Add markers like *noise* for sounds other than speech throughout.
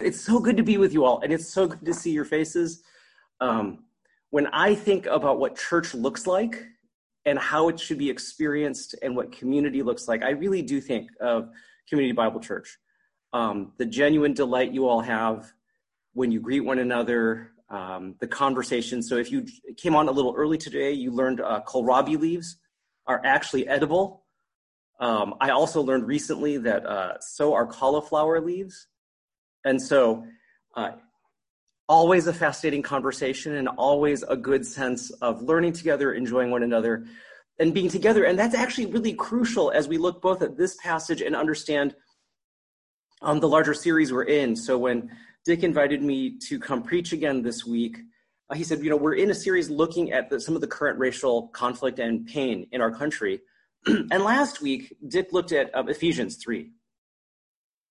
It's so good to be with you all, and it's so good to see your faces. Um, when I think about what church looks like and how it should be experienced and what community looks like, I really do think of Community Bible Church. Um, the genuine delight you all have when you greet one another, um, the conversation. So if you came on a little early today, you learned uh, kohlrabi leaves are actually edible. Um, I also learned recently that uh, so are cauliflower leaves. And so, uh, always a fascinating conversation and always a good sense of learning together, enjoying one another, and being together. And that's actually really crucial as we look both at this passage and understand um, the larger series we're in. So, when Dick invited me to come preach again this week, uh, he said, You know, we're in a series looking at the, some of the current racial conflict and pain in our country. *clears throat* and last week, Dick looked at um, Ephesians 3.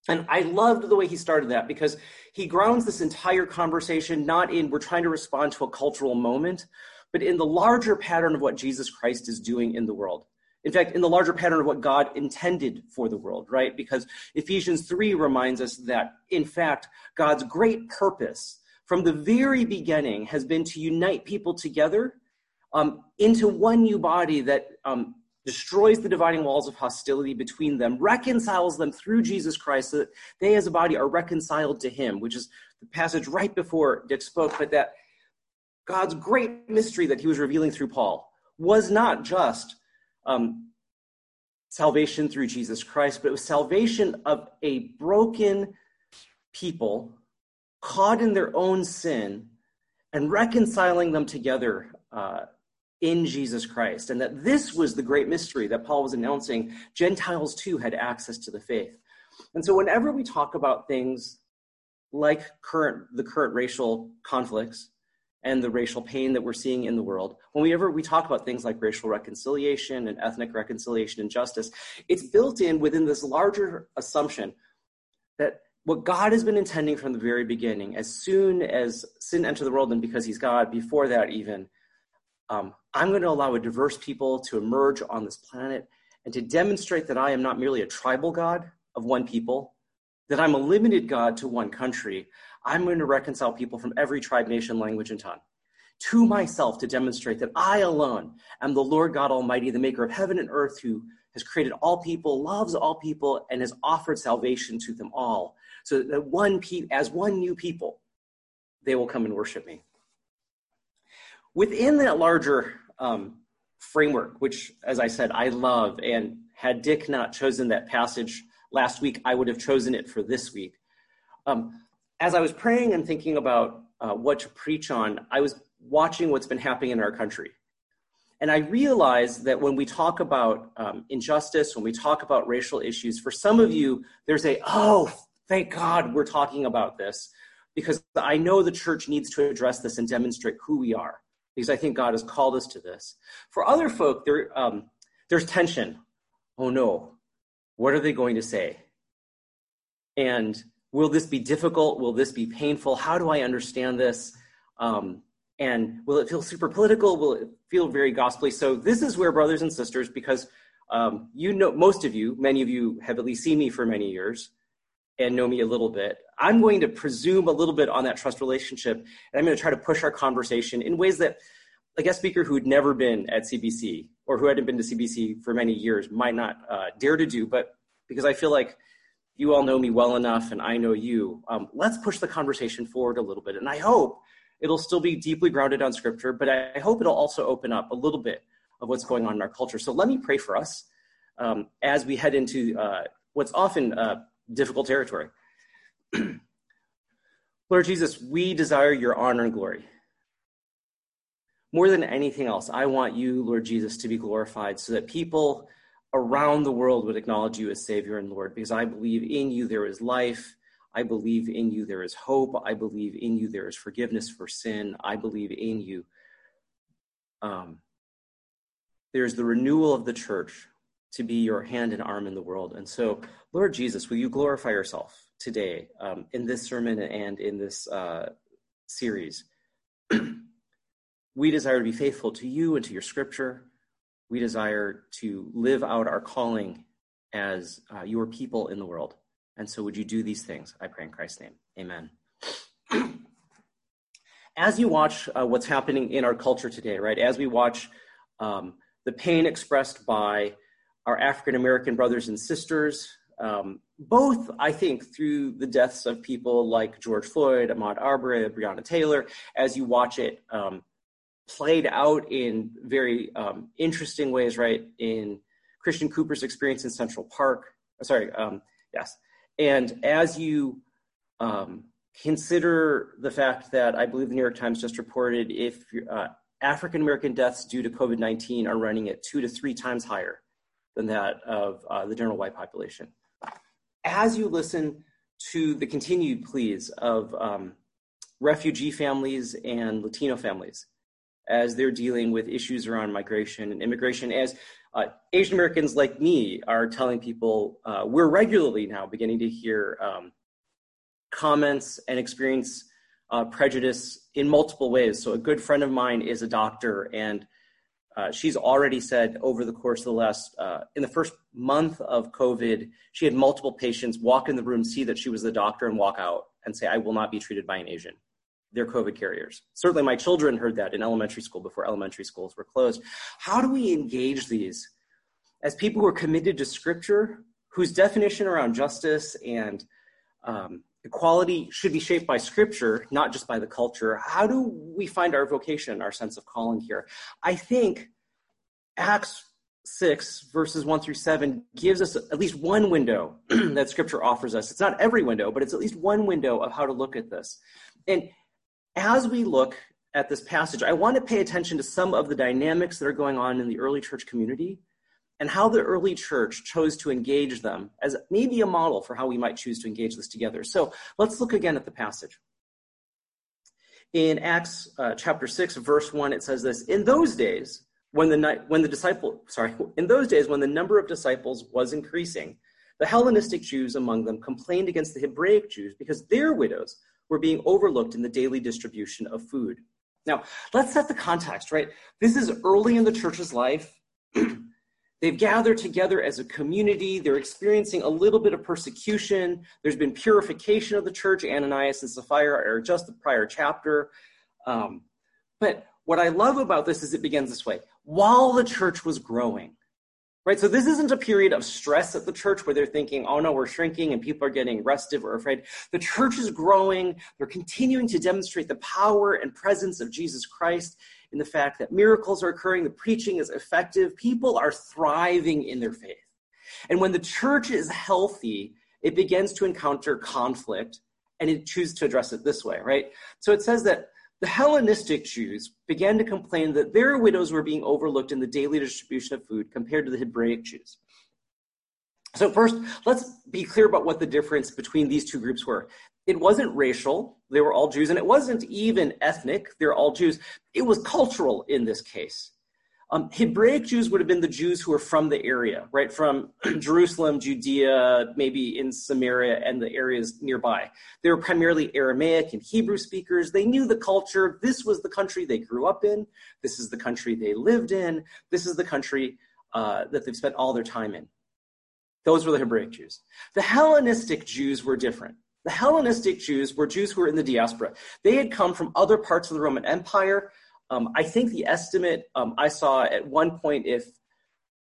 And I loved the way he started that because he grounds this entire conversation not in we're trying to respond to a cultural moment, but in the larger pattern of what Jesus Christ is doing in the world. In fact, in the larger pattern of what God intended for the world, right? Because Ephesians 3 reminds us that, in fact, God's great purpose from the very beginning has been to unite people together um, into one new body that um, destroys the dividing walls of hostility between them, reconciles them through Jesus Christ so that they as a body are reconciled to him, which is the passage right before Dick spoke, but that God's great mystery that he was revealing through Paul was not just um, salvation through Jesus Christ, but it was salvation of a broken people caught in their own sin and reconciling them together uh, in Jesus Christ, and that this was the great mystery that Paul was announcing. Gentiles too had access to the faith. And so, whenever we talk about things like current, the current racial conflicts and the racial pain that we're seeing in the world, whenever we talk about things like racial reconciliation and ethnic reconciliation and justice, it's built in within this larger assumption that what God has been intending from the very beginning, as soon as sin entered the world, and because He's God, before that even, um, I'm going to allow a diverse people to emerge on this planet and to demonstrate that I am not merely a tribal God of one people, that I'm a limited God to one country. I'm going to reconcile people from every tribe, nation, language, and tongue to myself to demonstrate that I alone am the Lord God Almighty, the maker of heaven and earth, who has created all people, loves all people, and has offered salvation to them all. So that one pe- as one new people, they will come and worship me within that larger um, framework, which, as I said, I love, and had Dick not chosen that passage last week, I would have chosen it for this week. Um, as I was praying and thinking about uh, what to preach on, I was watching what's been happening in our country. And I realized that when we talk about um, injustice, when we talk about racial issues, for some of you, there's a, oh, thank God we're talking about this, because I know the church needs to address this and demonstrate who we are because I think God has called us to this. For other folk, there, um, there's tension. Oh no, what are they going to say? And will this be difficult? Will this be painful? How do I understand this? Um, and will it feel super political? Will it feel very gospelly? So this is where brothers and sisters, because um, you know, most of you, many of you have at least seen me for many years and know me a little bit. I'm going to presume a little bit on that trust relationship, and I'm going to try to push our conversation in ways that a guest speaker who'd never been at CBC or who hadn't been to CBC for many years might not uh, dare to do. But because I feel like you all know me well enough and I know you, um, let's push the conversation forward a little bit. And I hope it'll still be deeply grounded on scripture, but I hope it'll also open up a little bit of what's going on in our culture. So let me pray for us um, as we head into uh, what's often uh, difficult territory. *clears throat* Lord Jesus, we desire your honor and glory. More than anything else, I want you, Lord Jesus, to be glorified so that people around the world would acknowledge you as Savior and Lord, because I believe in you there is life. I believe in you there is hope. I believe in you there is forgiveness for sin. I believe in you. Um, there's the renewal of the church to be your hand and arm in the world. And so, Lord Jesus, will you glorify yourself today um, in this sermon and in this uh, series? *clears throat* we desire to be faithful to you and to your scripture. We desire to live out our calling as uh, your people in the world. And so, would you do these things? I pray in Christ's name. Amen. *clears throat* As you watch uh, what's happening in our culture today, right, as we watch um, the pain expressed by our African American brothers and sisters, um, both, I think, through the deaths of people like George Floyd, Ahmaud Arbery, Breonna Taylor, as you watch it um, played out in very um, interesting ways, right? In Christian Cooper's experience in Central Park, sorry, um, yes. And as you um, consider the fact that I believe the New York Times just reported if uh, African American deaths due to COVID 19 are running at two to three times higher than that of uh, the general white population. As you listen to the continued pleas of um, refugee families and Latino families as they're dealing with issues around migration and immigration, as uh, Asian Americans like me are telling people, uh, we're regularly now beginning to hear um, comments and experience uh, prejudice in multiple ways. So, a good friend of mine is a doctor, and uh, she's already said over the course of the last, uh, in the first month of COVID, she had multiple patients walk in the room, see that she was the doctor, and walk out and say, I will not be treated by an Asian. They're COVID carriers. Certainly, my children heard that in elementary school before elementary schools were closed. How do we engage these as people who are committed to scripture, whose definition around justice and um, equality should be shaped by scripture, not just by the culture. How do we find our vocation, our sense of calling here? I think Acts 6, verses 1 through 7, gives us at least one window *clears throat* that scripture offers us. It's not every window, but it's at least one window of how to look at this. And as we look at this passage, I want to pay attention to some of the dynamics that are going on in the early church community and how the early church chose to engage them as maybe a model for how we might choose to engage this together. So let's look again at the passage. In Acts uh, chapter 6, verse 1, it says this In those days, when the, when the disciple, sorry, *laughs* in those days when the number of disciples was increasing, the Hellenistic Jews among them complained against the Hebraic Jews because their widows were being overlooked in the daily distribution of food. Now, let's set the context, right? This is early in the church's life. They've gathered together as a community. They're experiencing a little bit of persecution. There's been purification of the church. Ananias and Sapphira are just the prior chapter. Um, but what I love about this is it begins this way while the church was growing. Right? So this isn't a period of stress at the church where they're thinking, oh no, we're shrinking and people are getting restive or afraid. The church is growing. They're continuing to demonstrate the power and presence of Jesus Christ in the fact that miracles are occurring, the preaching is effective, people are thriving in their faith. And when the church is healthy, it begins to encounter conflict and it chooses to address it this way, right? So it says that the Hellenistic Jews began to complain that their widows were being overlooked in the daily distribution of food compared to the Hebraic Jews. So, first, let's be clear about what the difference between these two groups were. It wasn't racial, they were all Jews, and it wasn't even ethnic, they're all Jews. It was cultural in this case. Um, Hebraic Jews would have been the Jews who were from the area, right? From *clears throat* Jerusalem, Judea, maybe in Samaria and the areas nearby. They were primarily Aramaic and Hebrew speakers. They knew the culture. This was the country they grew up in. This is the country they lived in. This is the country uh, that they've spent all their time in. Those were the Hebraic Jews. The Hellenistic Jews were different. The Hellenistic Jews were Jews who were in the diaspora. They had come from other parts of the Roman Empire. Um, I think the estimate um, I saw at one point, if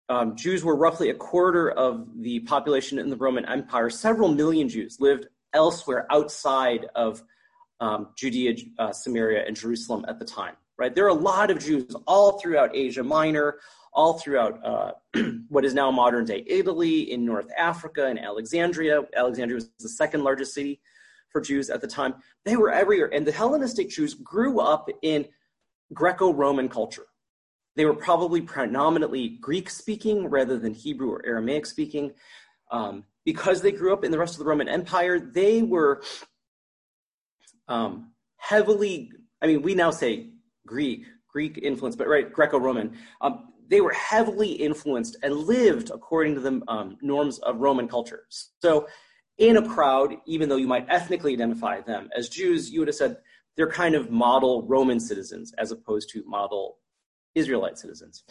um, Jews were roughly a quarter of the population in the Roman Empire, several million Jews lived elsewhere outside of um, Judea, uh, Samaria, and Jerusalem at the time. Right, there are a lot of Jews all throughout Asia Minor, all throughout uh, *clears throat* what is now modern day Italy, in North Africa, in Alexandria. Alexandria was the second largest city for Jews at the time. They were everywhere. And the Hellenistic Jews grew up in Greco Roman culture. They were probably predominantly Greek speaking rather than Hebrew or Aramaic speaking. Um, because they grew up in the rest of the Roman Empire, they were um, heavily, I mean, we now say Greek, Greek influence, but right, Greco Roman. Um, they were heavily influenced and lived according to the um, norms of Roman culture. So, in a crowd, even though you might ethnically identify them as Jews, you would have said they're kind of model Roman citizens as opposed to model Israelite citizens.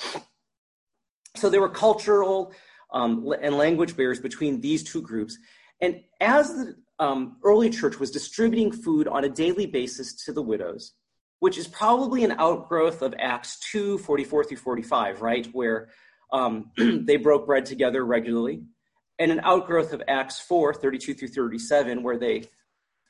So, there were cultural um, and language barriers between these two groups. And as the um, early church was distributing food on a daily basis to the widows, which is probably an outgrowth of Acts 2 44 through 45, right? Where um, *clears throat* they broke bread together regularly, and an outgrowth of Acts 4 32 through 37, where they,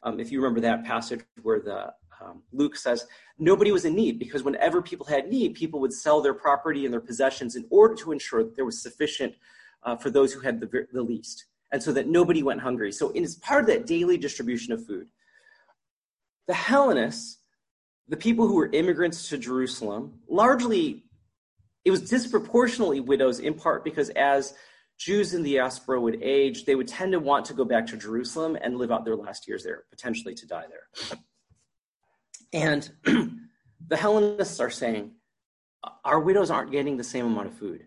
um, if you remember that passage where the um, Luke says, nobody was in need because whenever people had need, people would sell their property and their possessions in order to ensure that there was sufficient uh, for those who had the, the least and so that nobody went hungry. So is part of that daily distribution of food. The Hellenists, the people who were immigrants to Jerusalem, largely it was disproportionately widows in part because as Jews in the diaspora would age, they would tend to want to go back to Jerusalem and live out their last years there, potentially to die there. And *clears throat* the Hellenists are saying, our widows aren't getting the same amount of food.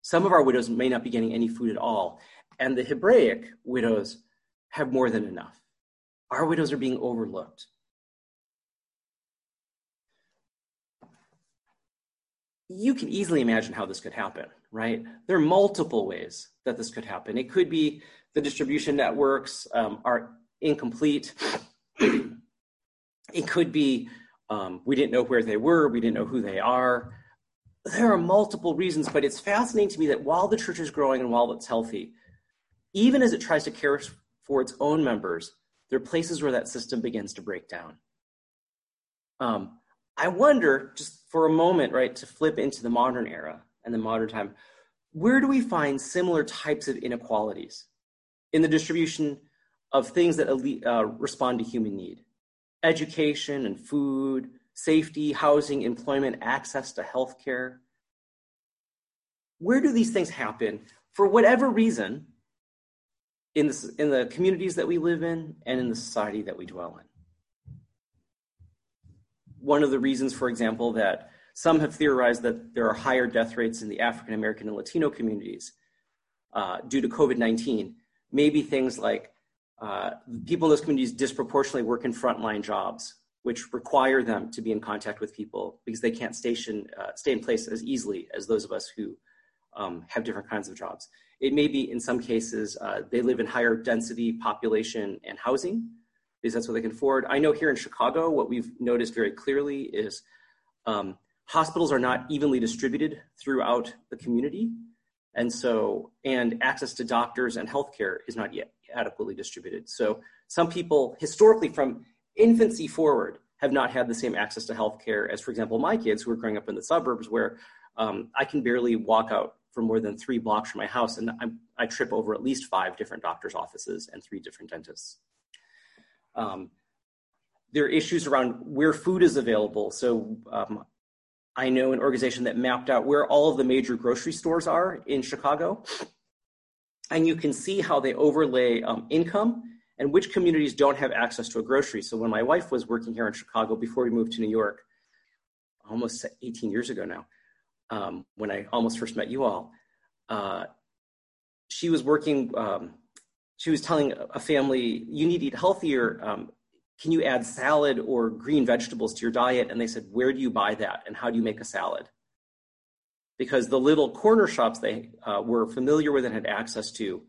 Some of our widows may not be getting any food at all. And the Hebraic widows have more than enough. Our widows are being overlooked. You can easily imagine how this could happen, right? There are multiple ways that this could happen. It could be the distribution networks um, are incomplete. It could be um, we didn't know where they were, we didn't know who they are. There are multiple reasons, but it's fascinating to me that while the church is growing and while it's healthy, even as it tries to care for its own members, there are places where that system begins to break down. Um, I wonder, just for a moment, right, to flip into the modern era and the modern time, where do we find similar types of inequalities in the distribution of things that uh, respond to human need? Education and food, safety, housing, employment, access to healthcare. Where do these things happen? For whatever reason, in the, in the communities that we live in and in the society that we dwell in. One of the reasons, for example, that some have theorized that there are higher death rates in the African American and Latino communities uh, due to COVID 19 may be things like uh, people in those communities disproportionately work in frontline jobs, which require them to be in contact with people because they can't station, uh, stay in place as easily as those of us who um, have different kinds of jobs. It may be in some cases uh, they live in higher density population and housing because that's what they can afford. I know here in Chicago, what we've noticed very clearly is um, hospitals are not evenly distributed throughout the community. And so, and access to doctors and healthcare is not yet adequately distributed. So, some people historically from infancy forward have not had the same access to healthcare as, for example, my kids who are growing up in the suburbs where um, I can barely walk out for more than three blocks from my house, and I, I trip over at least five different doctor's offices and three different dentists. Um, there are issues around where food is available. So um, I know an organization that mapped out where all of the major grocery stores are in Chicago. And you can see how they overlay um, income and which communities don't have access to a grocery. So when my wife was working here in Chicago before we moved to New York, almost 18 years ago now, um, when I almost first met you all, uh, she was working. Um, she was telling a family, "You need to eat healthier. Um, can you add salad or green vegetables to your diet?" And they said, "Where do you buy that? And how do you make a salad?" Because the little corner shops they uh, were familiar with and had access to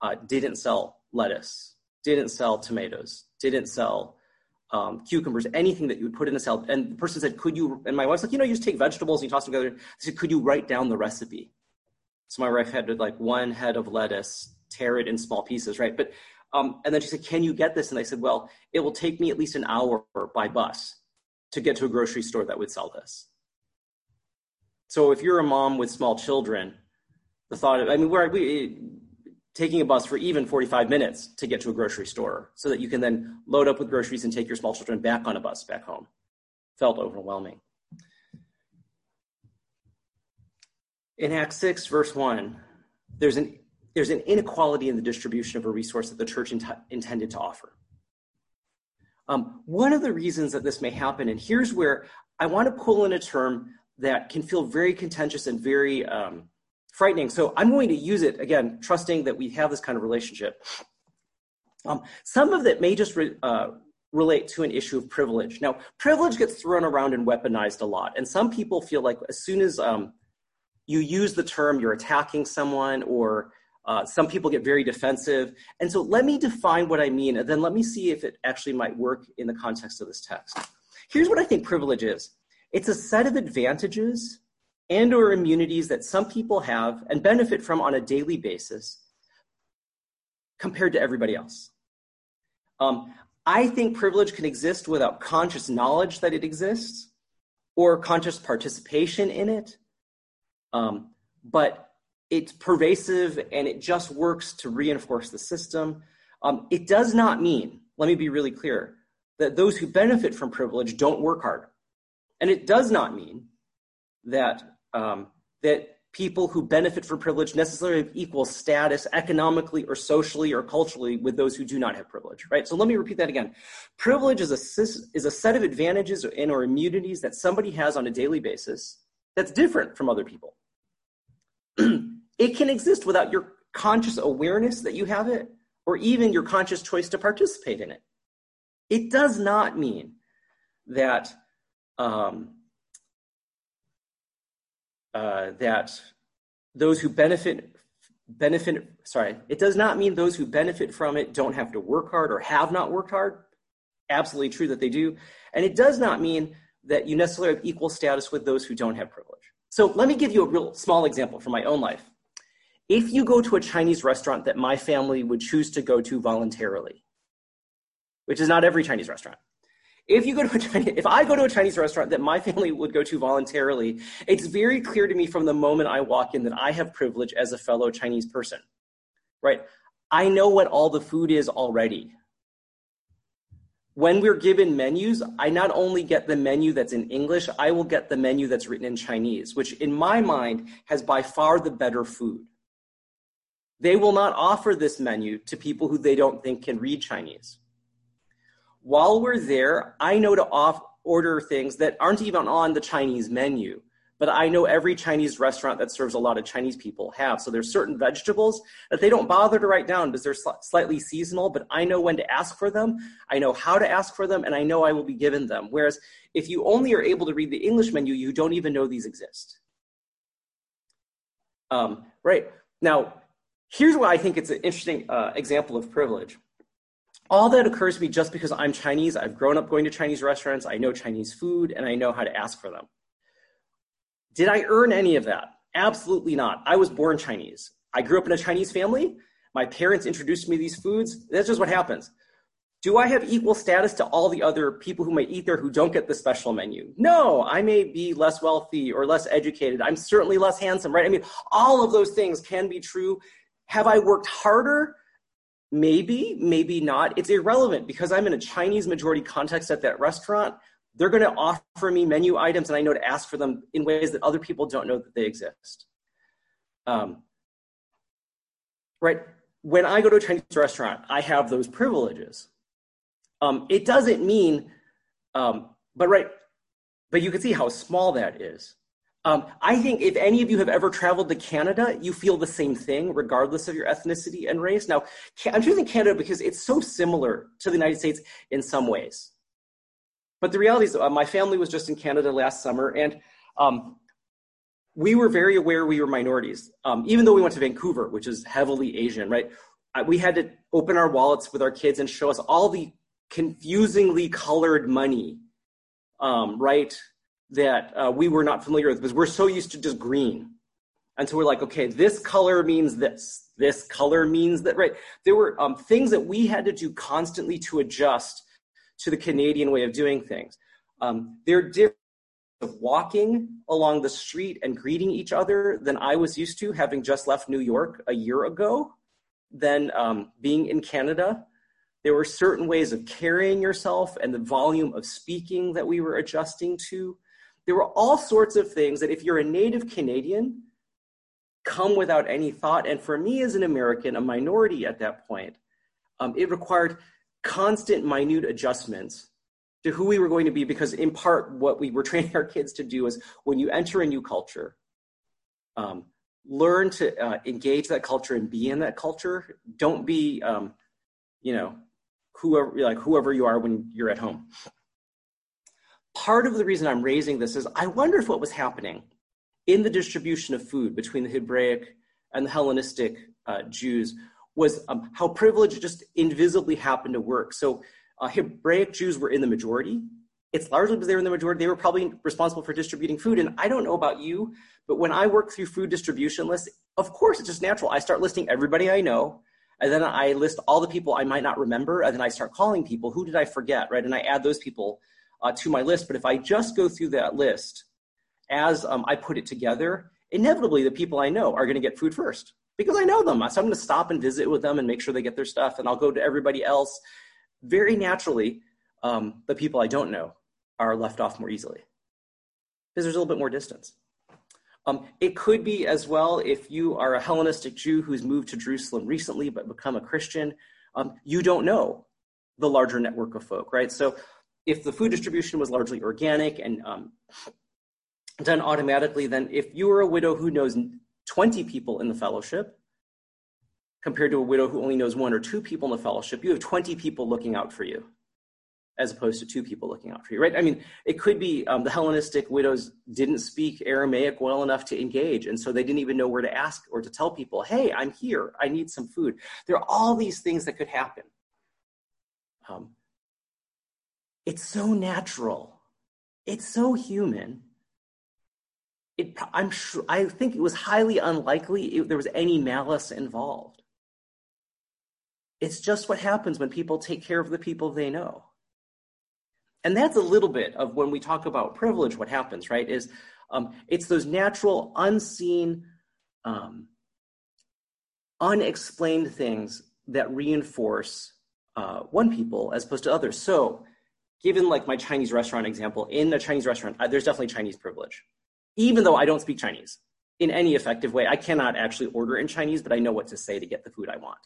uh, didn't sell lettuce, didn't sell tomatoes, didn't sell um, cucumbers, anything that you would put in a salad. And the person said, could you, and my wife's like, you know, you just take vegetables and you toss them together. I said, could you write down the recipe? So my wife had like one head of lettuce, tear it in small pieces, right? But, um, and then she said, can you get this? And I said, well, it will take me at least an hour by bus to get to a grocery store that would sell this. So if you're a mom with small children, the thought of, I mean, where we, taking a bus for even 45 minutes to get to a grocery store so that you can then load up with groceries and take your small children back on a bus back home felt overwhelming. In Acts 6, verse 1, there's an, there's an inequality in the distribution of a resource that the church int- intended to offer. Um, one of the reasons that this may happen, and here's where I want to pull in a term that can feel very contentious and very um, frightening. So I'm going to use it again, trusting that we have this kind of relationship. Um, some of it may just re, uh, relate to an issue of privilege. Now, privilege gets thrown around and weaponized a lot, and some people feel like as soon as um, you use the term, you're attacking someone, or Uh, some people get very defensive. And so let me define what I mean, and then let me see if it actually might work in the context of this text. Here's what I think privilege is it's a set of advantages and or immunities that some people have and benefit from on a daily basis compared to everybody else. Um, I think privilege can exist without conscious knowledge that it exists or conscious participation in it. Um, but it's pervasive and it just works to reinforce the system. Um, it does not mean, let me be really clear, that those who benefit from privilege don't work hard. And it does not mean that, um, that people who benefit from privilege necessarily have equal status economically or socially or culturally with those who do not have privilege, right? So let me repeat that again. Privilege is a, is a set of advantages and or immunities that somebody has on a daily basis that's different from other people. *clears throat* it can exist without your conscious awareness that you have it or even your conscious choice to participate in it. It does not mean that um, uh, that those who benefit benefit sorry it does not mean those who benefit from it don't have to work hard or have not worked hard. Absolutely true that they do. And it does not mean that you necessarily have equal status with those who don't have privilege. So let me give you a real small example from my own life. If you go to a chinese restaurant that my family would choose to go to voluntarily which is not every chinese restaurant if you go to a Chinese, if I go to a Chinese restaurant that my family would go to voluntarily, it's very clear to me from the moment I walk in that I have privilege as a fellow Chinese person, right? I know what all the food is already. When we're given menus, I not only get the menu that's in English, I will get the menu that's written in Chinese, which in my mind has by far the better food. They will not offer this menu to people who they don't think can read Chinese while we're there, I know to off order things that aren't even on the Chinese menu. But I know every Chinese restaurant that serves a lot of Chinese people have. So there's certain vegetables that they don't bother to write down because they're sl- slightly seasonal, but I know when to ask for them. I know how to ask for them, and I know I will be given them. Whereas if you only are able to read the English menu, you don't even know these exist. Um, right. Now, here's why I think it's an interesting uh, example of privilege all that occurs to me just because I'm Chinese. I've grown up going to Chinese restaurants. I know Chinese food and I know how to ask for them. Did I earn any of that? Absolutely not. I was born Chinese. I grew up in a Chinese family. My parents introduced me to these foods. That's just what happens. Do I have equal status to all the other people who might eat there who don't get the special menu? No, I may be less wealthy or less educated. I'm certainly less handsome, right? I mean, all of those things can be true. Have I worked harder? Maybe, maybe not. It's irrelevant because I'm in a Chinese majority context at that restaurant. They're going to offer me menu items, and I know to ask for them in ways that other people don't know that they exist. Um, right? When I go to a Chinese restaurant, I have those privileges. Um, it doesn't mean, um, but right, but you can see how small that is. Um, I think if any of you have ever traveled to Canada, you feel the same thing, regardless of your ethnicity and race. Now, I'm choosing Canada because it's so similar to the United States in some ways. But the reality is, uh, my family was just in Canada last summer, and um, we were very aware we were minorities. Um, even though we went to Vancouver, which is heavily Asian, right? We had to open our wallets with our kids and show us all the confusingly colored money, um, right? That uh, we were not familiar with because we're so used to just green. And so we're like, okay, this color means this. This color means that, right? There were um, things that we had to do constantly to adjust to the Canadian way of doing things. Um, they're different of walking along the street and greeting each other than I was used to, having just left New York a year ago, than um, being in Canada. There were certain ways of carrying yourself and the volume of speaking that we were adjusting to. There were all sorts of things that if you're a native Canadian, come without any thought. And for me as an American, a minority at that point, um, it required constant, minute adjustments to who we were going to be because in part what we were *laughs* training our kids to do is when you enter a new culture um, learn to uh, engage that culture and be in that culture don't be um, you know whoever like whoever you are when you're at home part of the reason I'm raising this is I wonder if what was happening in the distribution of food between the Hebraic and the Hellenistic uh, Jews was um, how privilege just invisibly happened to work. So uh, Hebraic Jews were in the majority. It's largely because they were in the majority. They were probably responsible for distributing food. And I don't know about you, but when I work through food distribution lists, of course, it's just natural. I start listing everybody I know, and then I list all the people I might not remember, and then I start calling people. Who did I forget, right? And I add those people uh, to my list. But if I just go through that list as um, I put it together, inevitably the people I know are going to get food first because I know them. So I'm going to stop and visit with them and make sure they get their stuff, and I'll go to everybody else. Very naturally, um, the people I don't know are left off more easily because there's a little bit more distance. Um, it could be as well if you are a Hellenistic Jew who's moved to Jerusalem recently but become a Christian, um, you don't know the larger network of folk, right? So if the food distribution was largely organic and um, done automatically, then if you were a widow who knows 20 people in the fellowship, compared to a widow who only knows one or two people in the fellowship, you have 20 people looking out for you as opposed to two people looking out for you, right? I mean, it could be um, the Hellenistic widows didn't speak Aramaic well enough to engage, and so they didn't even know where to ask or to tell people, hey, I'm here, I need some food. There are all these things that could happen. Um, it's so natural, it's so human. It, I'm sure, I think it was highly unlikely it, there was any malice involved. It's just what happens when people take care of the people they know and that's a little bit of when we talk about privilege what happens right is um, it's those natural unseen um, unexplained things that reinforce uh, one people as opposed to others so given like my chinese restaurant example in a chinese restaurant uh, there's definitely chinese privilege even though i don't speak chinese in any effective way i cannot actually order in chinese but i know what to say to get the food i want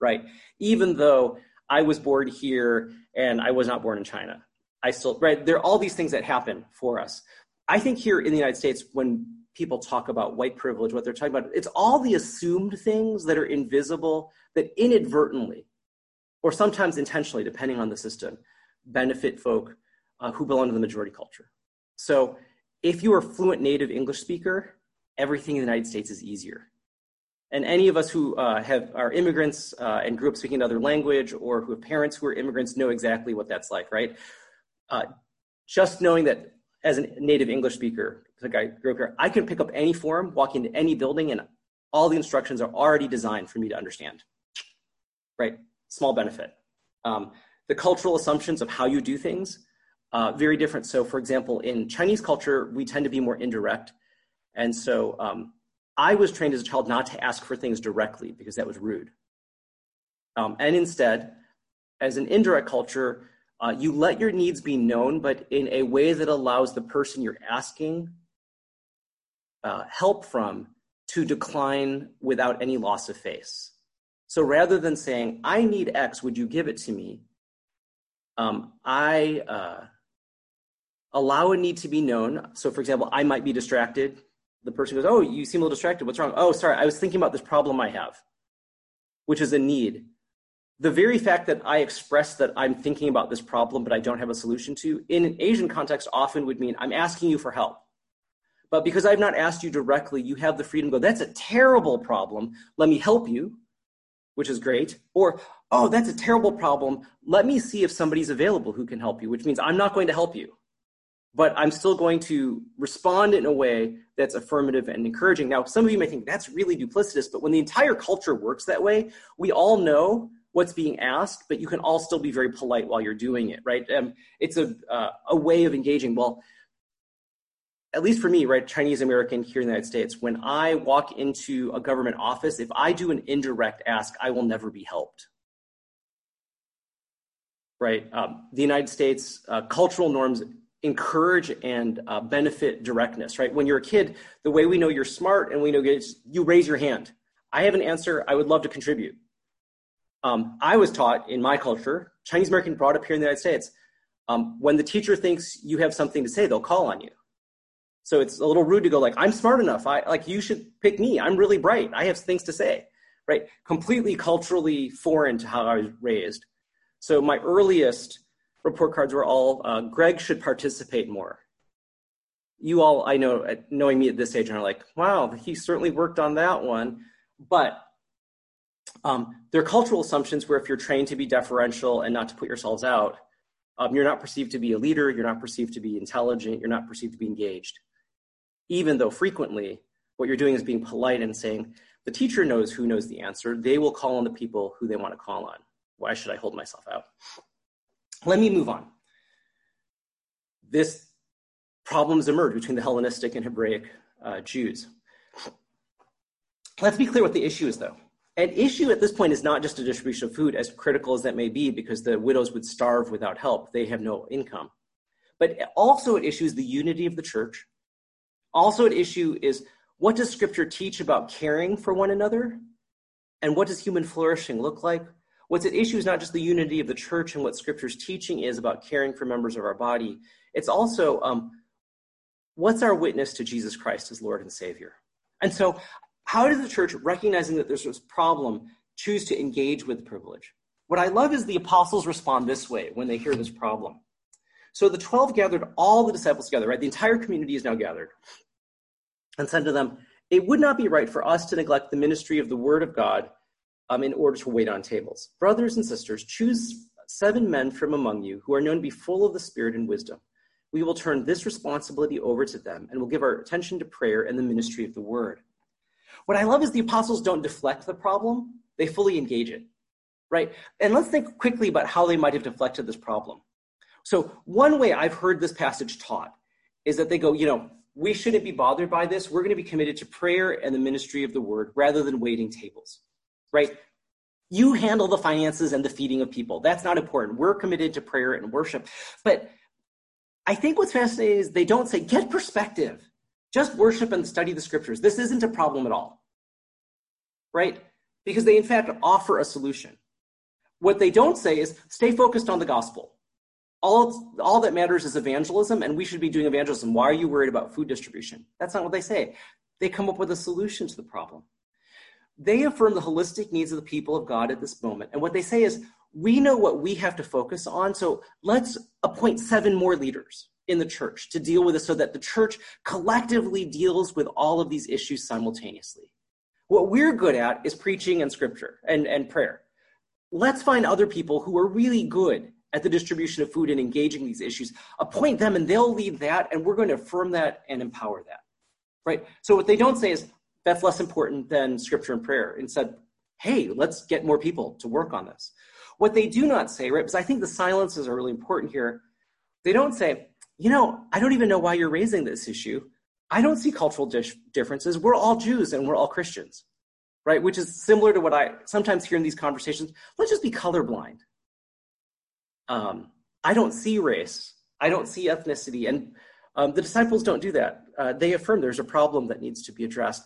right even though i was born here and i was not born in china I still, right? There are all these things that happen for us. I think here in the United States, when people talk about white privilege, what they're talking about, it's all the assumed things that are invisible that inadvertently, or sometimes intentionally, depending on the system, benefit folk uh, who belong to the majority culture. So if you are a fluent native English speaker, everything in the United States is easier. And any of us who uh, have are immigrants uh, and grew up speaking another language, or who have parents who are immigrants, know exactly what that's like, right? uh, just knowing that as a native English speaker, like I grew up here, I can pick up any form, walk into any building, and all the instructions are already designed for me to understand. Right? Small benefit. Um, the cultural assumptions of how you do things, uh, very different. So, for example, in Chinese culture, we tend to be more indirect. And so um, I was trained as a child not to ask for things directly because that was rude. Um, and instead, as an indirect culture, uh, you let your needs be known, but in a way that allows the person you're asking uh, help from to decline without any loss of face. So rather than saying, I need X, would you give it to me? Um, I uh, allow a need to be known. So, for example, I might be distracted. The person goes, Oh, you seem a little distracted. What's wrong? Oh, sorry, I was thinking about this problem I have, which is a need the very fact that I express that I'm thinking about this problem, but I don't have a solution to, in an Asian context, often would mean I'm asking you for help. But because I've not asked you directly, you have the freedom to go, that's a terrible problem. Let me help you, which is great. Or, oh, that's a terrible problem. Let me see if somebody's available who can help you, which means I'm not going to help you. But I'm still going to respond in a way that's affirmative and encouraging. Now, some of you may think that's really duplicitous, but when the entire culture works that way, we all know what's being asked, but you can all still be very polite while you're doing it, right? Um, it's a, uh, a way of engaging. Well, at least for me, right, Chinese American here in the United States, when I walk into a government office, if I do an indirect ask, I will never be helped. Right? Um, the United States uh, cultural norms encourage and uh, benefit directness, right? When you're a kid, the way we know you're smart and we know you raise your hand. I have an answer. I would love to contribute. Um, I was taught in my culture, Chinese American brought up here in the United States, um, when the teacher thinks you have something to say, they'll call on you. So it's a little rude to go like, I'm smart enough. I like you should pick me. I'm really bright. I have things to say. Right? Completely culturally foreign to how I was raised. So my earliest report cards were all uh, Greg should participate more. You all, I know, knowing me at this age, are like, wow, he certainly worked on that one. But Um, there are cultural assumptions where if you're trained to be deferential and not to put yourselves out, um, you're not perceived to be a leader, you're not perceived to be intelligent, you're not perceived to be engaged. Even though frequently what you're doing is being polite and saying, the teacher knows who knows the answer. They will call on the people who they want to call on. Why should I hold myself out? Let me move on. This problems emerge between the Hellenistic and Hebraic uh, Jews. Let's be clear what the issue is, though. An issue at this point is not just a distribution of food, as critical as that may be, because the widows would starve without help. They have no income. But also at issue is the unity of the church. Also at issue is what does Scripture teach about caring for one another? And what does human flourishing look like? What's at issue is not just the unity of the church and what Scripture's teaching is about caring for members of our body. It's also um, what's our witness to Jesus Christ as Lord and Savior? And so how does the church, recognizing that there's this problem, choose to engage with privilege? What I love is the apostles respond this way when they hear this problem. So the 12 gathered all the disciples together, right? The entire community is now gathered and said to them, It would not be right for us to neglect the ministry of the word of God um, in order to wait on tables. Brothers and sisters, choose seven men from among you who are known to be full of the Spirit and wisdom. We will turn this responsibility over to them and will give our attention to prayer and the ministry of the word. What I love is the apostles don't deflect the problem, they fully engage it, right? And let's think quickly about how they might have deflected this problem. So, one way I've heard this passage taught is that they go, you know, we shouldn't be bothered by this. We're going to be committed to prayer and the ministry of the word rather than waiting tables, right? You handle the finances and the feeding of people. That's not important. We're committed to prayer and worship. But I think what's fascinating is they don't say, get perspective. Just worship and study the scriptures. This isn't a problem at all right? Because they, in fact, offer a solution. What they don't say is stay focused on the gospel. All, all that matters is evangelism, and we should be doing evangelism. Why are you worried about food distribution? That's not what they say. They come up with a solution to the problem. They affirm the holistic needs of the people of God at this moment. And what they say is, we know what we have to focus on, so let's appoint seven more leaders in the church to deal with this so that the church collectively deals with all of these issues simultaneously. What we're good at is preaching and scripture and, and prayer. Let's find other people who are really good at the distribution of food and engaging these issues, appoint them and they'll lead that, and we're going to affirm that and empower that. Right? So what they don't say is that's less important than scripture and prayer. Instead, hey, let's get more people to work on this. What they do not say, right, because I think the silences are really important here, they don't say, you know, I don't even know why you're raising this issue. I don't see cultural differences. We're all Jews and we're all Christians, right? Which is similar to what I sometimes hear in these conversations. Let's just be colorblind. Um, I don't see race. I don't see ethnicity. And um, the disciples don't do that. Uh, they affirm there's a problem that needs to be addressed.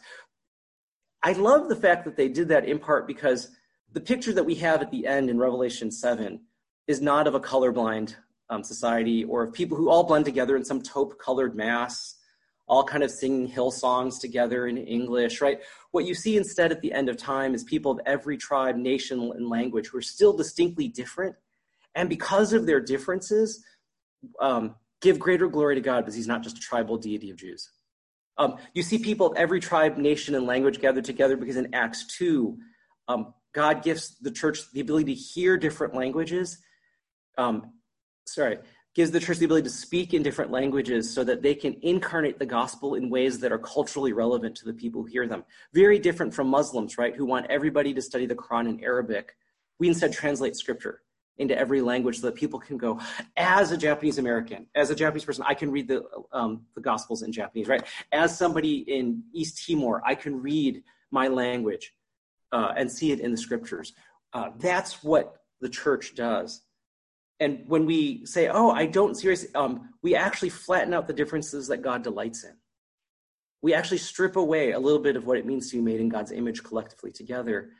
I love the fact that they did that in part because the picture that we have at the end in Revelation 7 is not of a colorblind um, society or of people who all blend together in some taupe colored mass all kind of singing hill songs together in English, right? What you see instead at the end of time is people of every tribe, nation, and language who are still distinctly different. And because of their differences, um, give greater glory to God because he's not just a tribal deity of Jews. Um, you see people of every tribe, nation, and language gathered together because in Acts 2, um, God gives the church the ability to hear different languages. Um, sorry, gives the church the ability to speak in different languages so that they can incarnate the gospel in ways that are culturally relevant to the people who hear them. Very different from Muslims, right, who want everybody to study the Quran in Arabic. We instead translate scripture into every language so that people can go, as a Japanese American, as a Japanese person, I can read the, um, the gospels in Japanese, right? As somebody in East Timor, I can read my language uh, and see it in the scriptures. Uh, that's what the church does and when we say, "Oh, I don't seriously," um, we actually flatten out the differences that God delights in. We actually strip away a little bit of what it means to be made in God's image collectively together.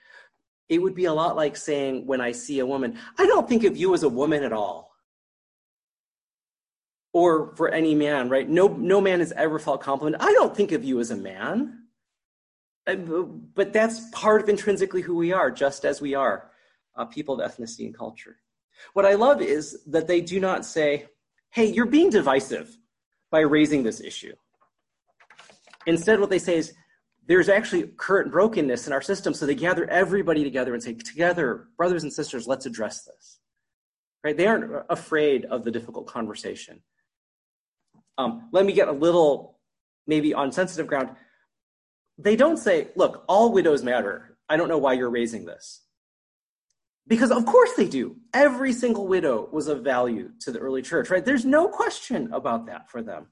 It would be a lot like saying, when I see a woman, I don't think of you as a woman at all. Or for any man, right? No, no man has ever felt complimented. I don't think of you as a man. But that's part of intrinsically who we are, just as we are, uh, people of ethnicity and culture. What I love is that they do not say, hey, you're being divisive by raising this issue. Instead, what they say is, there's actually current brokenness in our system. So they gather everybody together and say, together, brothers and sisters, let's address this. Right? They aren't afraid of the difficult conversation. Um, let me get a little, maybe on sensitive ground. They don't say, look, all widows matter. I don't know why you're raising this. Because of course they do. Every single widow was of value to the early church, right? There's no question about that for them.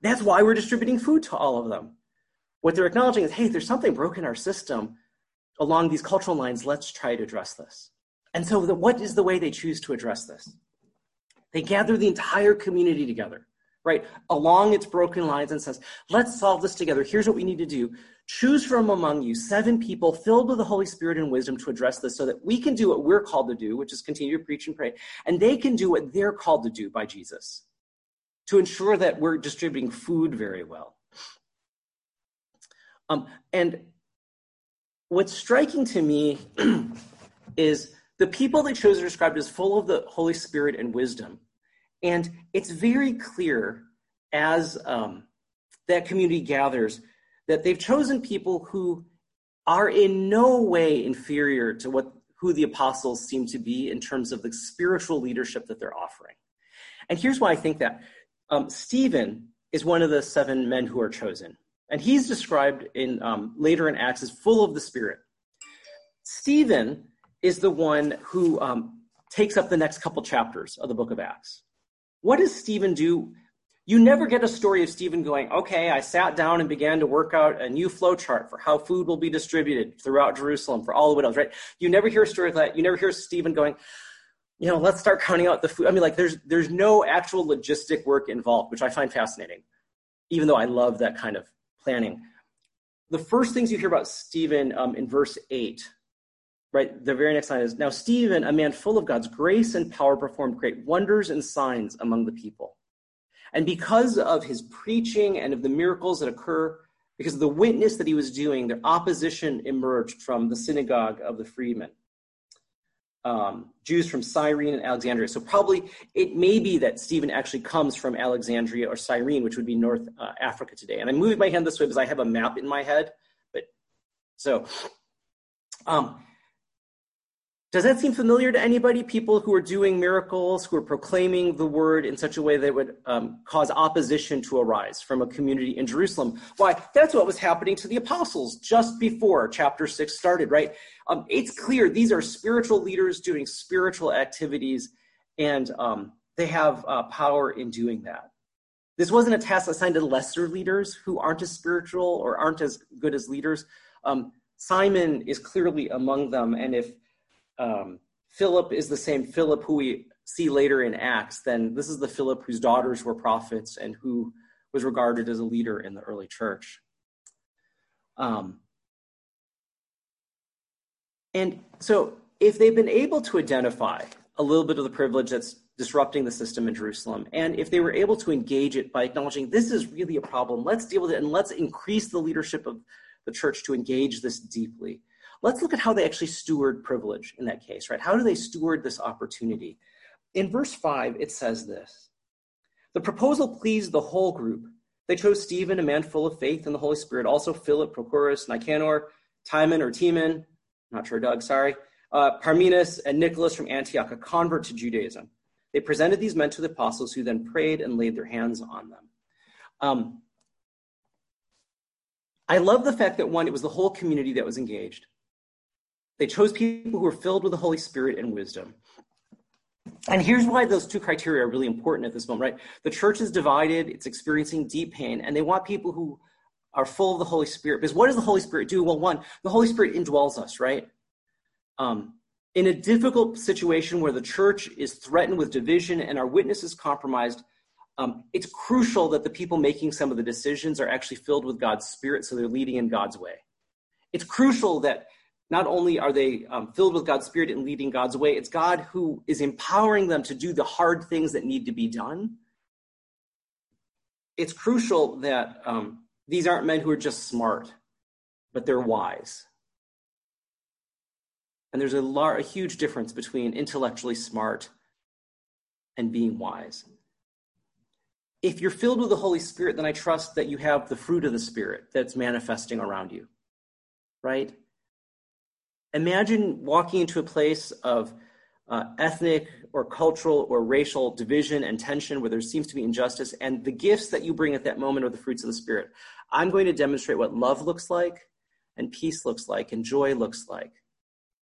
That's why we're distributing food to all of them. What they're acknowledging is, hey, there's something broken in our system along these cultural lines. Let's try to address this. And so, the, what is the way they choose to address this? They gather the entire community together, right, along its broken lines and says, let's solve this together. Here's what we need to do. Choose from among you seven people filled with the Holy Spirit and wisdom to address this so that we can do what we're called to do, which is continue to preach and pray, and they can do what they're called to do by Jesus to ensure that we're distributing food very well. Um, and what's striking to me *clears throat* is the people they chose are described as full of the Holy Spirit and wisdom. And it's very clear as um, that community gathers that they've chosen people who are in no way inferior to what who the apostles seem to be in terms of the spiritual leadership that they're offering. And here's why I think that. Um, Stephen is one of the seven men who are chosen, and he's described in um, later in Acts as full of the Spirit. Stephen is the one who um, takes up the next couple chapters of the book of Acts. What does Stephen do? You never get a story of Stephen going, okay, I sat down and began to work out a new flow chart for how food will be distributed throughout Jerusalem for all the widows, right? You never hear a story like that. You never hear Stephen going, you know, let's start counting out the food. I mean, like there's there's no actual logistic work involved, which I find fascinating, even though I love that kind of planning. The first things you hear about Stephen um, in verse eight, right? The very next line is now Stephen, a man full of God's grace and power, performed great wonders and signs among the people. And because of his preaching and of the miracles that occur, because of the witness that he was doing, their opposition emerged from the synagogue of the freedmen um, Jews from Cyrene and Alexandria. So probably it may be that Stephen actually comes from Alexandria or Cyrene, which would be North uh, Africa today. And I'm moving my hand this way because I have a map in my head. But so um, does that seem familiar to anybody? People who are doing miracles, who are proclaiming the word in such a way that would um, cause opposition to arise from a community in Jerusalem. Why? That's what was happening to the apostles just before chapter six started, right? Um, it's clear these are spiritual leaders doing spiritual activities, and um, they have uh, power in doing that. This wasn't a task assigned to lesser leaders who aren't as spiritual or aren't as good as leaders. Um, Simon is clearly among them, and if um, Philip is the same Philip who we see later in Acts, then this is the Philip whose daughters were prophets and who was regarded as a leader in the early church. Um, and so, if they've been able to identify a little bit of the privilege that's disrupting the system in Jerusalem, and if they were able to engage it by acknowledging this is really a problem, let's deal with it and let's increase the leadership of the church to engage this deeply Let's look at how they actually steward privilege in that case, right? How do they steward this opportunity? In verse 5, it says this The proposal pleased the whole group. They chose Stephen, a man full of faith in the Holy Spirit, also Philip, Prochorus, Nicanor, Timon or Timon, not sure, Doug, sorry, uh, Parmenas, and Nicholas from Antioch, a convert to Judaism. They presented these men to the apostles, who then prayed and laid their hands on them. Um, I love the fact that one, it was the whole community that was engaged. They chose people who were filled with the Holy Spirit and wisdom. And here's why those two criteria are really important at this moment, right? The church is divided, it's experiencing deep pain, and they want people who are full of the Holy Spirit. Because what does the Holy Spirit do? Well, one, the Holy Spirit indwells us, right? Um, in a difficult situation where the church is threatened with division and our witness is compromised, um, it's crucial that the people making some of the decisions are actually filled with God's Spirit, so they're leading in God's way. It's crucial that not only are they um, filled with God's Spirit and leading God's way, it's God who is empowering them to do the hard things that need to be done. It's crucial that um, these aren't men who are just smart, but they're wise. And there's a, lar- a huge difference between intellectually smart and being wise. if you're filled with the Holy Spirit, then I trust that you have the fruit of the Spirit that's manifesting around you, right? Imagine walking into a place of uh, ethnic or cultural or racial division and tension where there seems to be injustice, and the gifts that you bring at that moment are the fruits of the Spirit. I'm going to demonstrate what love looks like, and peace looks like, and joy looks like,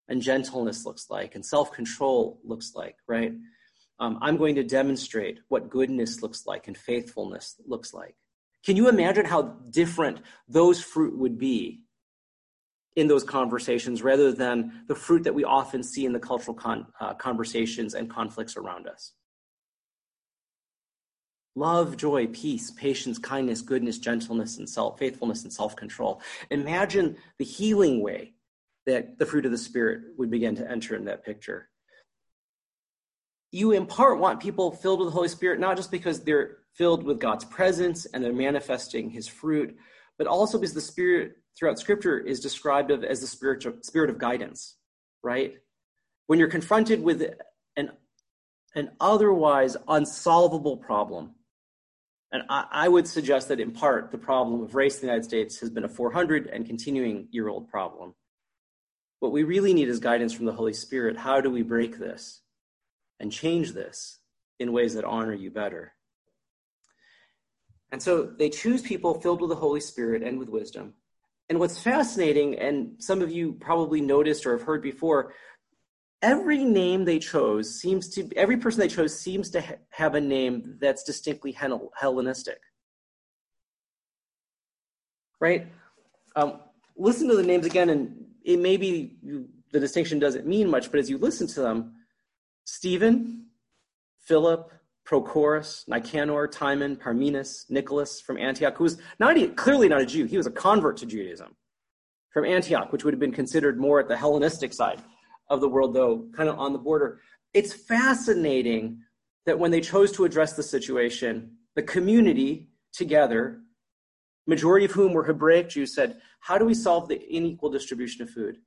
and gentleness looks like, and self control looks like, right? um, I'm going to demonstrate what goodness looks like and faithfulness looks like. Can you imagine how different those fruit would be in those conversations rather than the fruit that we often see in the cultural con- uh, conversations and conflicts around us? Love, joy, peace, patience, kindness, goodness, gentleness, and self faithfulness and self control. Imagine the healing way that the fruit of the Spirit would begin to enter in that picture you in part want people filled with the Holy Spirit, not just because they're filled with God's presence and they're manifesting his fruit, but also because the Spirit throughout Scripture is described of as the spiritual spirit of guidance, right? When you're confronted with an, an otherwise unsolvable problem, and I, I would suggest that in part the problem of race in the United States has been a 400 and continuing year old problem. What we really need is guidance from the Holy Spirit. How do we break this? and change this in ways that honor you better. And so they choose people filled with the Holy Spirit and with wisdom. And what's fascinating, and some of you probably noticed or have heard before, every name they chose seems to, every person they chose seems to ha- have a name that's distinctly Hellenistic. Right? Um, listen to the names again, and it maybe the distinction doesn't mean much, but as you listen to them, Stephen, Philip, Prochorus, Nicanor, Timon, Parmenas, Nicholas from Antioch, who was not a, clearly not a Jew. He was a convert to Judaism from Antioch, which would have been considered more at the Hellenistic side of the world, though kind of on the border. It's fascinating that when they chose to address the situation, the community together, majority of whom were Hebraic Jews, said, How do we solve the unequal distribution of food?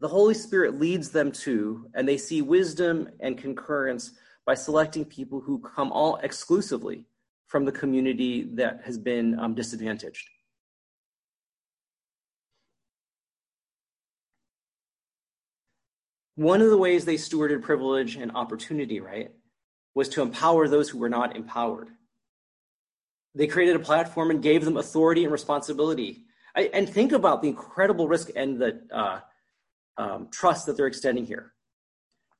The Holy Spirit leads them to, and they see wisdom and concurrence by selecting people who come all exclusively from the community that has been um, disadvantaged. One of the ways they stewarded privilege and opportunity, right, was to empower those who were not empowered. They created a platform and gave them authority and responsibility. I, and think about the incredible risk and the uh, um, trust that they're extending here.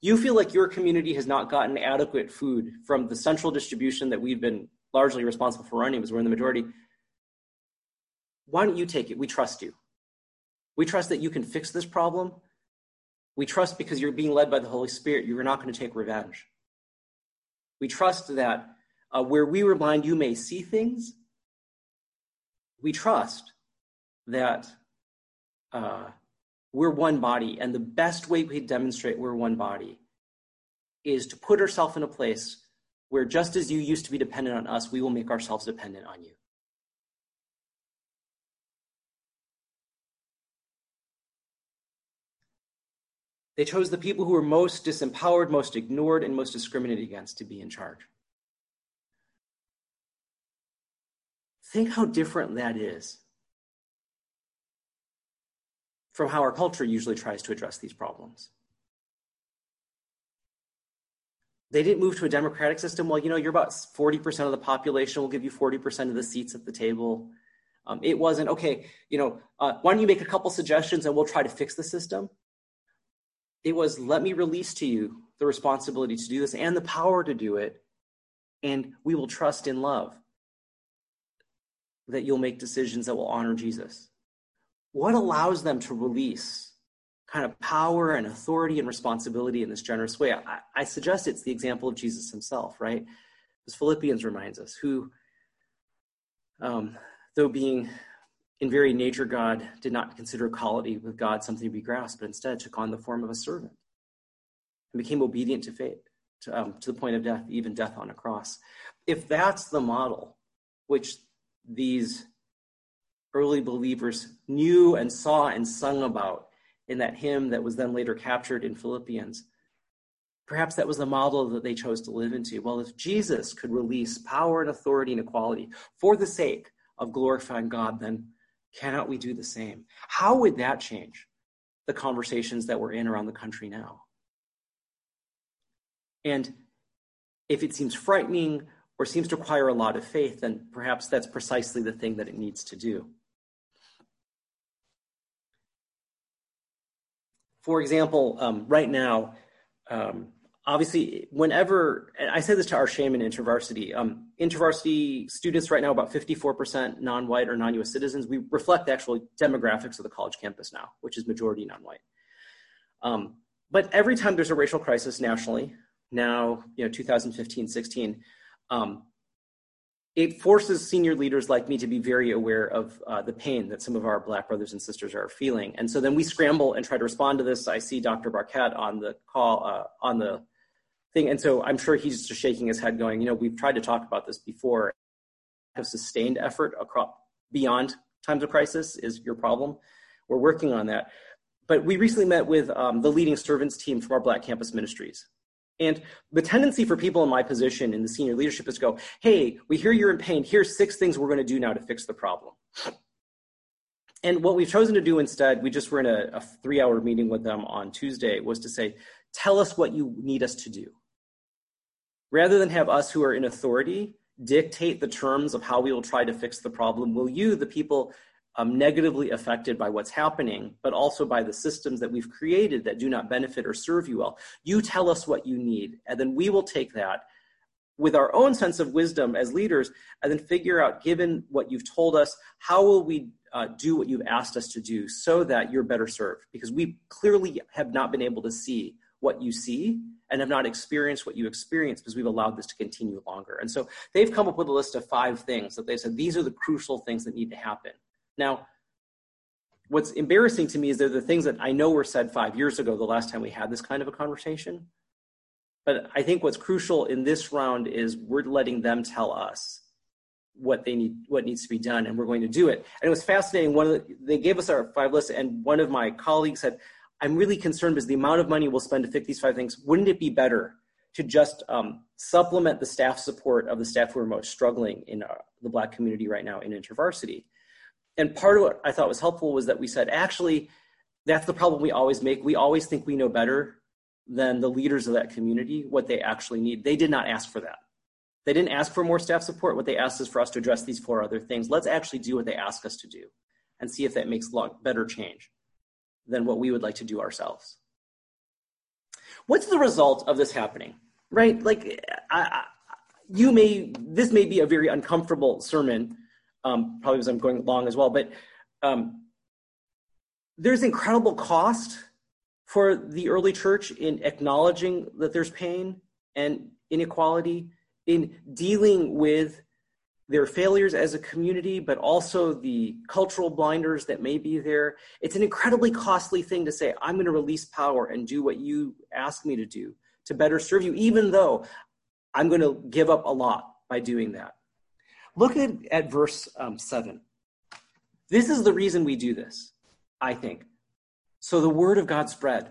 You feel like your community has not gotten adequate food from the central distribution that we've been largely responsible for running because we're in the majority. Why don't you take it? We trust you. We trust that you can fix this problem. We trust because you're being led by the Holy Spirit, you're not going to take revenge. We trust that uh, where we were blind, you may see things. We trust that uh, we're one body. And the best way we demonstrate we're one body is to put ourselves in a place where just as you used to be dependent on us, we will make ourselves dependent on you. They chose the people who were most disempowered, most ignored, and most discriminated against to be in charge. Think how different that is from how our culture usually tries to address these problems. They didn't move to a democratic system. Well, you know, you're about 40% of the population. We'll give you 40% of the seats at the table. Um, it wasn't, okay, you know, uh, why don't you make a couple suggestions and we'll try to fix the system? It was, let me release to you the responsibility to do this and the power to do it. And we will trust in love that you'll make decisions that will honor Jesus what allows them to release kind of power and authority and responsibility in this generous way? I, I suggest it's the example of Jesus himself, right? As Philippians reminds us, who, um, though being in very nature God, did not consider equality with God something to be grasped, but instead took on the form of a servant and became obedient to fate, to, um, to the point of death, even death on a cross. If that's the model which these early believers knew and saw and sung about in that hymn that was then later captured in Philippians. Perhaps that was the model that they chose to live into. Well, if Jesus could release power and authority and equality for the sake of glorifying God, then cannot we do the same? How would that change the conversations that we're in around the country now? And if it seems frightening or seems to require a lot of faith, then perhaps that's precisely the thing that it needs to do. For example, um, right now, um, obviously, whenever I say this to our shame in InterVarsity, um, InterVarsity students right now about 54% non-white or non-U.S. citizens. We reflect the actual demographics of the college campus now, which is majority non-white. Um, but every time there's a racial crisis nationally, now you know 2015, 16, um, it forces senior leaders like me to be very aware of uh, the pain that some of our black brothers and sisters are feeling and so then we scramble and try to respond to this i see dr barquette on the call uh, on the thing. And so I'm sure he's just shaking his head, going, you know, we've tried to talk about this before. Have sustained effort across beyond times of crisis is your problem. We're working on that. But we recently met with um, the leading servants team from our Black Campus Ministries. And the tendency for people in my position in the senior leadership is to go, hey, we hear you're in pain. Here's six things we're going to do now to fix the problem. And what we've chosen to do instead, we just were in a, a three hour meeting with them on Tuesday, was to say, tell us what you need us to do Rather than have us who are in authority dictate the terms of how we will try to fix the problem, will you, the people um, negatively affected by what's happening, but also by the systems that we've created that do not benefit or serve you well, you tell us what you need, and then we will take that with our own sense of wisdom as leaders and then figure out given what you've told us how will we uh, do what you've asked us to do so that you're better served because we clearly have not been able to see what you see and have not experienced what you experience because we've allowed this to continue longer. And so they've come up with a list of five things that they said these are the crucial things that need to happen. Now, what's embarrassing to me is they're the things that I know were said five years ago, the last time we had this kind of a conversation. But I think what's crucial in this round is we're letting them tell us what they need, what needs to be done, and we're going to do it. And it was fascinating. One of the, they gave us our five lists, and one of my colleagues said, I'm really concerned because the amount of money we'll spend to fix these five things, wouldn't it be better to just um, supplement the staff support of the staff who are most struggling in uh, the Black community right now in InterVarsity? And part of what I thought was helpful was that we said, actually, that's the problem we always make. We always think we know better than the leaders of that community what they actually need. They did not ask for that. They didn't ask for more staff support. What they asked is for us to address these four other things. Let's actually do what they ask us to do and see if that makes better change than what we would like to do ourselves. What's the result of this happening? Right? Like, I, I, you may, this may be a very uncomfortable sermon, um, probably as I'm going along as well, but um, there's incredible cost for the early church in acknowledging that there's pain and inequality, in dealing with their failures as a community, but also the cultural blinders that may be there. It's an incredibly costly thing to say, I'm going to release power and do what you ask me to do to better serve you, even though I'm going to give up a lot by doing that. Look at, at verse um, 7. This is the reason we do this, I think. So the word of God spread.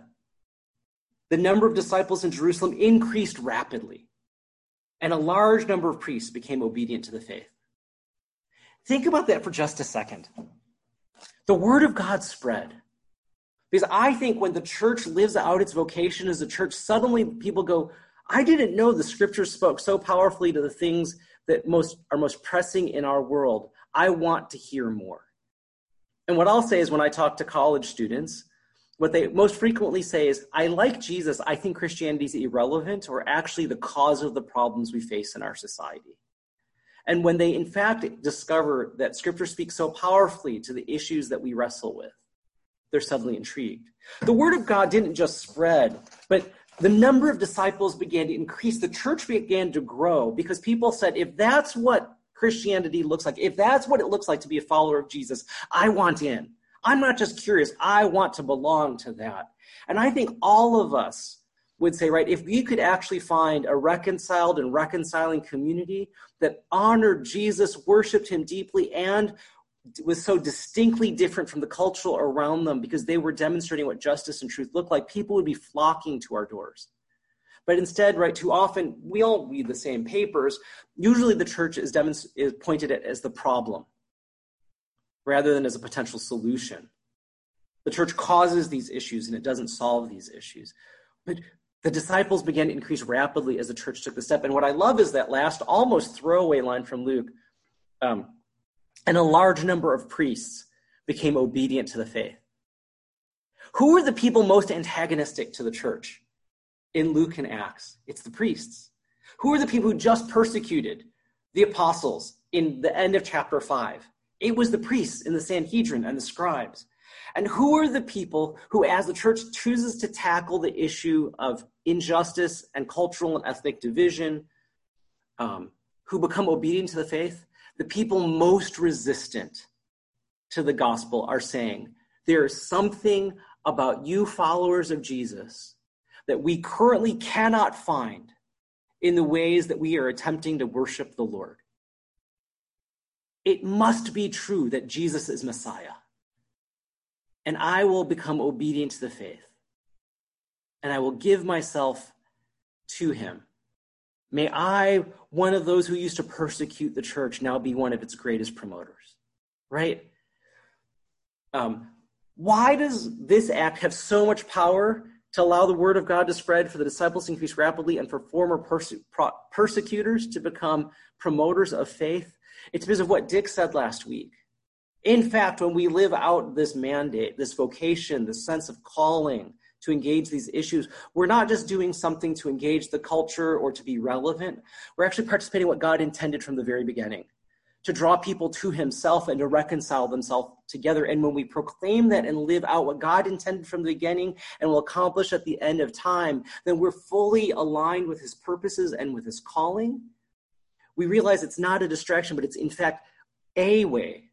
The number of disciples in Jerusalem increased rapidly and a large number of priests became obedient to the faith. Think about that for just a second. The word of God spread. Because I think when the church lives out its vocation as a church, suddenly people go, I didn't know the scriptures spoke so powerfully to the things that most are most pressing in our world. I want to hear more. And what I'll say is when I talk to college students, what they most frequently say is, I like Jesus. I think Christianity is irrelevant or actually the cause of the problems we face in our society. And when they, in fact, discover that scripture speaks so powerfully to the issues that we wrestle with, they're suddenly intrigued. The word of God didn't just spread, but the number of disciples began to increase. The church began to grow because people said, if that's what Christianity looks like, if that's what it looks like to be a follower of Jesus, I want in. I'm not just curious, I want to belong to that. And I think all of us would say, right, if we could actually find a reconciled and reconciling community that honored Jesus, worshiped him deeply, and was so distinctly different from the culture around them because they were demonstrating what justice and truth looked like, people would be flocking to our doors. But instead, right, too often we all read the same papers. Usually the church is, demonst- is pointed at as the problem rather than as a potential solution. The church causes these issues and it doesn't solve these issues. But the disciples began to increase rapidly as the church took the step. And what I love is that last almost throwaway line from Luke. Um, and a large number of priests became obedient to the faith. Who were the people most antagonistic to the church in Luke and Acts? It's the priests. Who are the people who just persecuted the apostles in the end of chapter 5? It was the priests in the Sanhedrin and the scribes. And who are the people who, as the church chooses to tackle the issue of injustice and cultural and ethnic division, um, who become obedient to the faith? The people most resistant to the gospel are saying, there is something about you followers of Jesus that we currently cannot find in the ways that we are attempting to worship the Lord. It must be true that Jesus is Messiah. And I will become obedient to the faith. And I will give myself to him. May I, one of those who used to persecute the church, now be one of its greatest promoters. Right? Um, why does this act have so much power to allow the word of God to spread, for the disciples to increase rapidly, and for former perse- pro- persecutors to become promoters of faith? It's because of what Dick said last week. In fact, when we live out this mandate, this vocation, this sense of calling to engage these issues, we're not just doing something to engage the culture or to be relevant. We're actually participating in what God intended from the very beginning to draw people to himself and to reconcile themselves together. And when we proclaim that and live out what God intended from the beginning and will accomplish at the end of time, then we're fully aligned with his purposes and with his calling. We realize it's not a distraction, but it's in fact a way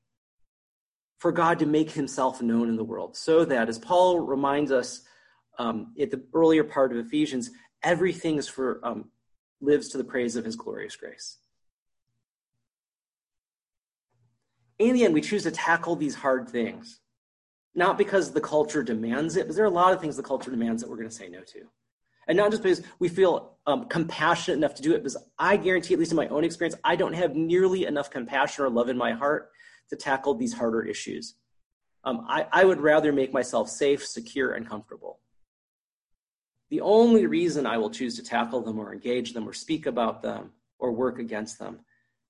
for God to make himself known in the world. So that, as Paul reminds us um, at the earlier part of Ephesians, everything is for um, lives to the praise of his glorious grace. in the end, we choose to tackle these hard things, not because the culture demands it, but there are a lot of things the culture demands that we're going to say no to. And not just because we feel um, compassionate enough to do it, because I guarantee, at least in my own experience, I don't have nearly enough compassion or love in my heart to tackle these harder issues. Um, I, I would rather make myself safe, secure, and comfortable. The only reason I will choose to tackle them or engage them or speak about them or work against them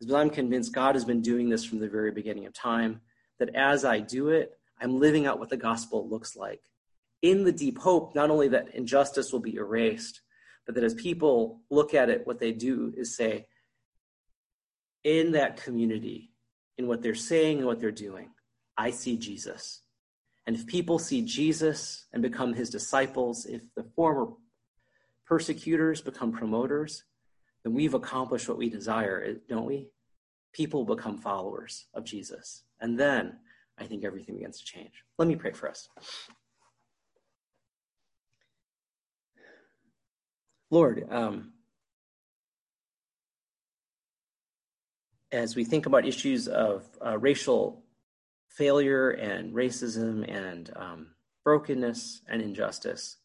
is because I'm convinced God has been doing this from the very beginning of time, that as I do it, I'm living out what the gospel looks like. In the deep hope, not only that injustice will be erased, but that as people look at it, what they do is say, in that community, in what they're saying and what they're doing, I see Jesus. And if people see Jesus and become his disciples, if the former persecutors become promoters, then we've accomplished what we desire, don't we? People become followers of Jesus. And then I think everything begins to change. Let me pray for us. Lord, um, as we think about issues of uh, racial failure and racism and um, brokenness and injustice,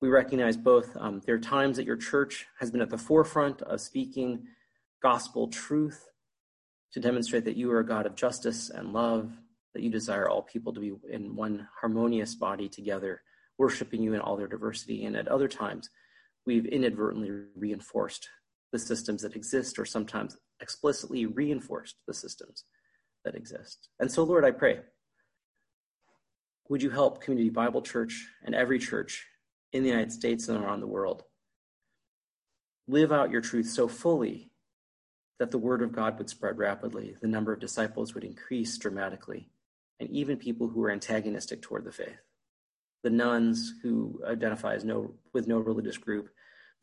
we recognize both um, there are times that your church has been at the forefront of speaking gospel truth to demonstrate that you are a God of justice and love, that you desire all people to be in one harmonious body together, worshiping you in all their diversity. And at other times, we've inadvertently reinforced the systems that exist, or sometimes explicitly reinforced the systems that exist. And so, Lord, I pray, would you help Community Bible Church and every church in the United States and around the world. Live out your truth so fully that the word of God would spread rapidly, the number of disciples would increase dramatically, and even people who are antagonistic toward the faith. The nones who identify as no, with no religious group,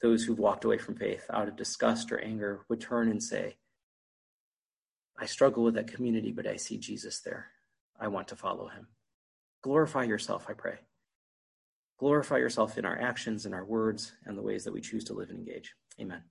those who've walked away from faith out of disgust or anger, would turn and say, I struggle with that community, but I see Jesus there. I want to follow him. Glorify yourself, I pray. Glorify yourself in our actions and our words and the ways that we choose to live and engage. Amen.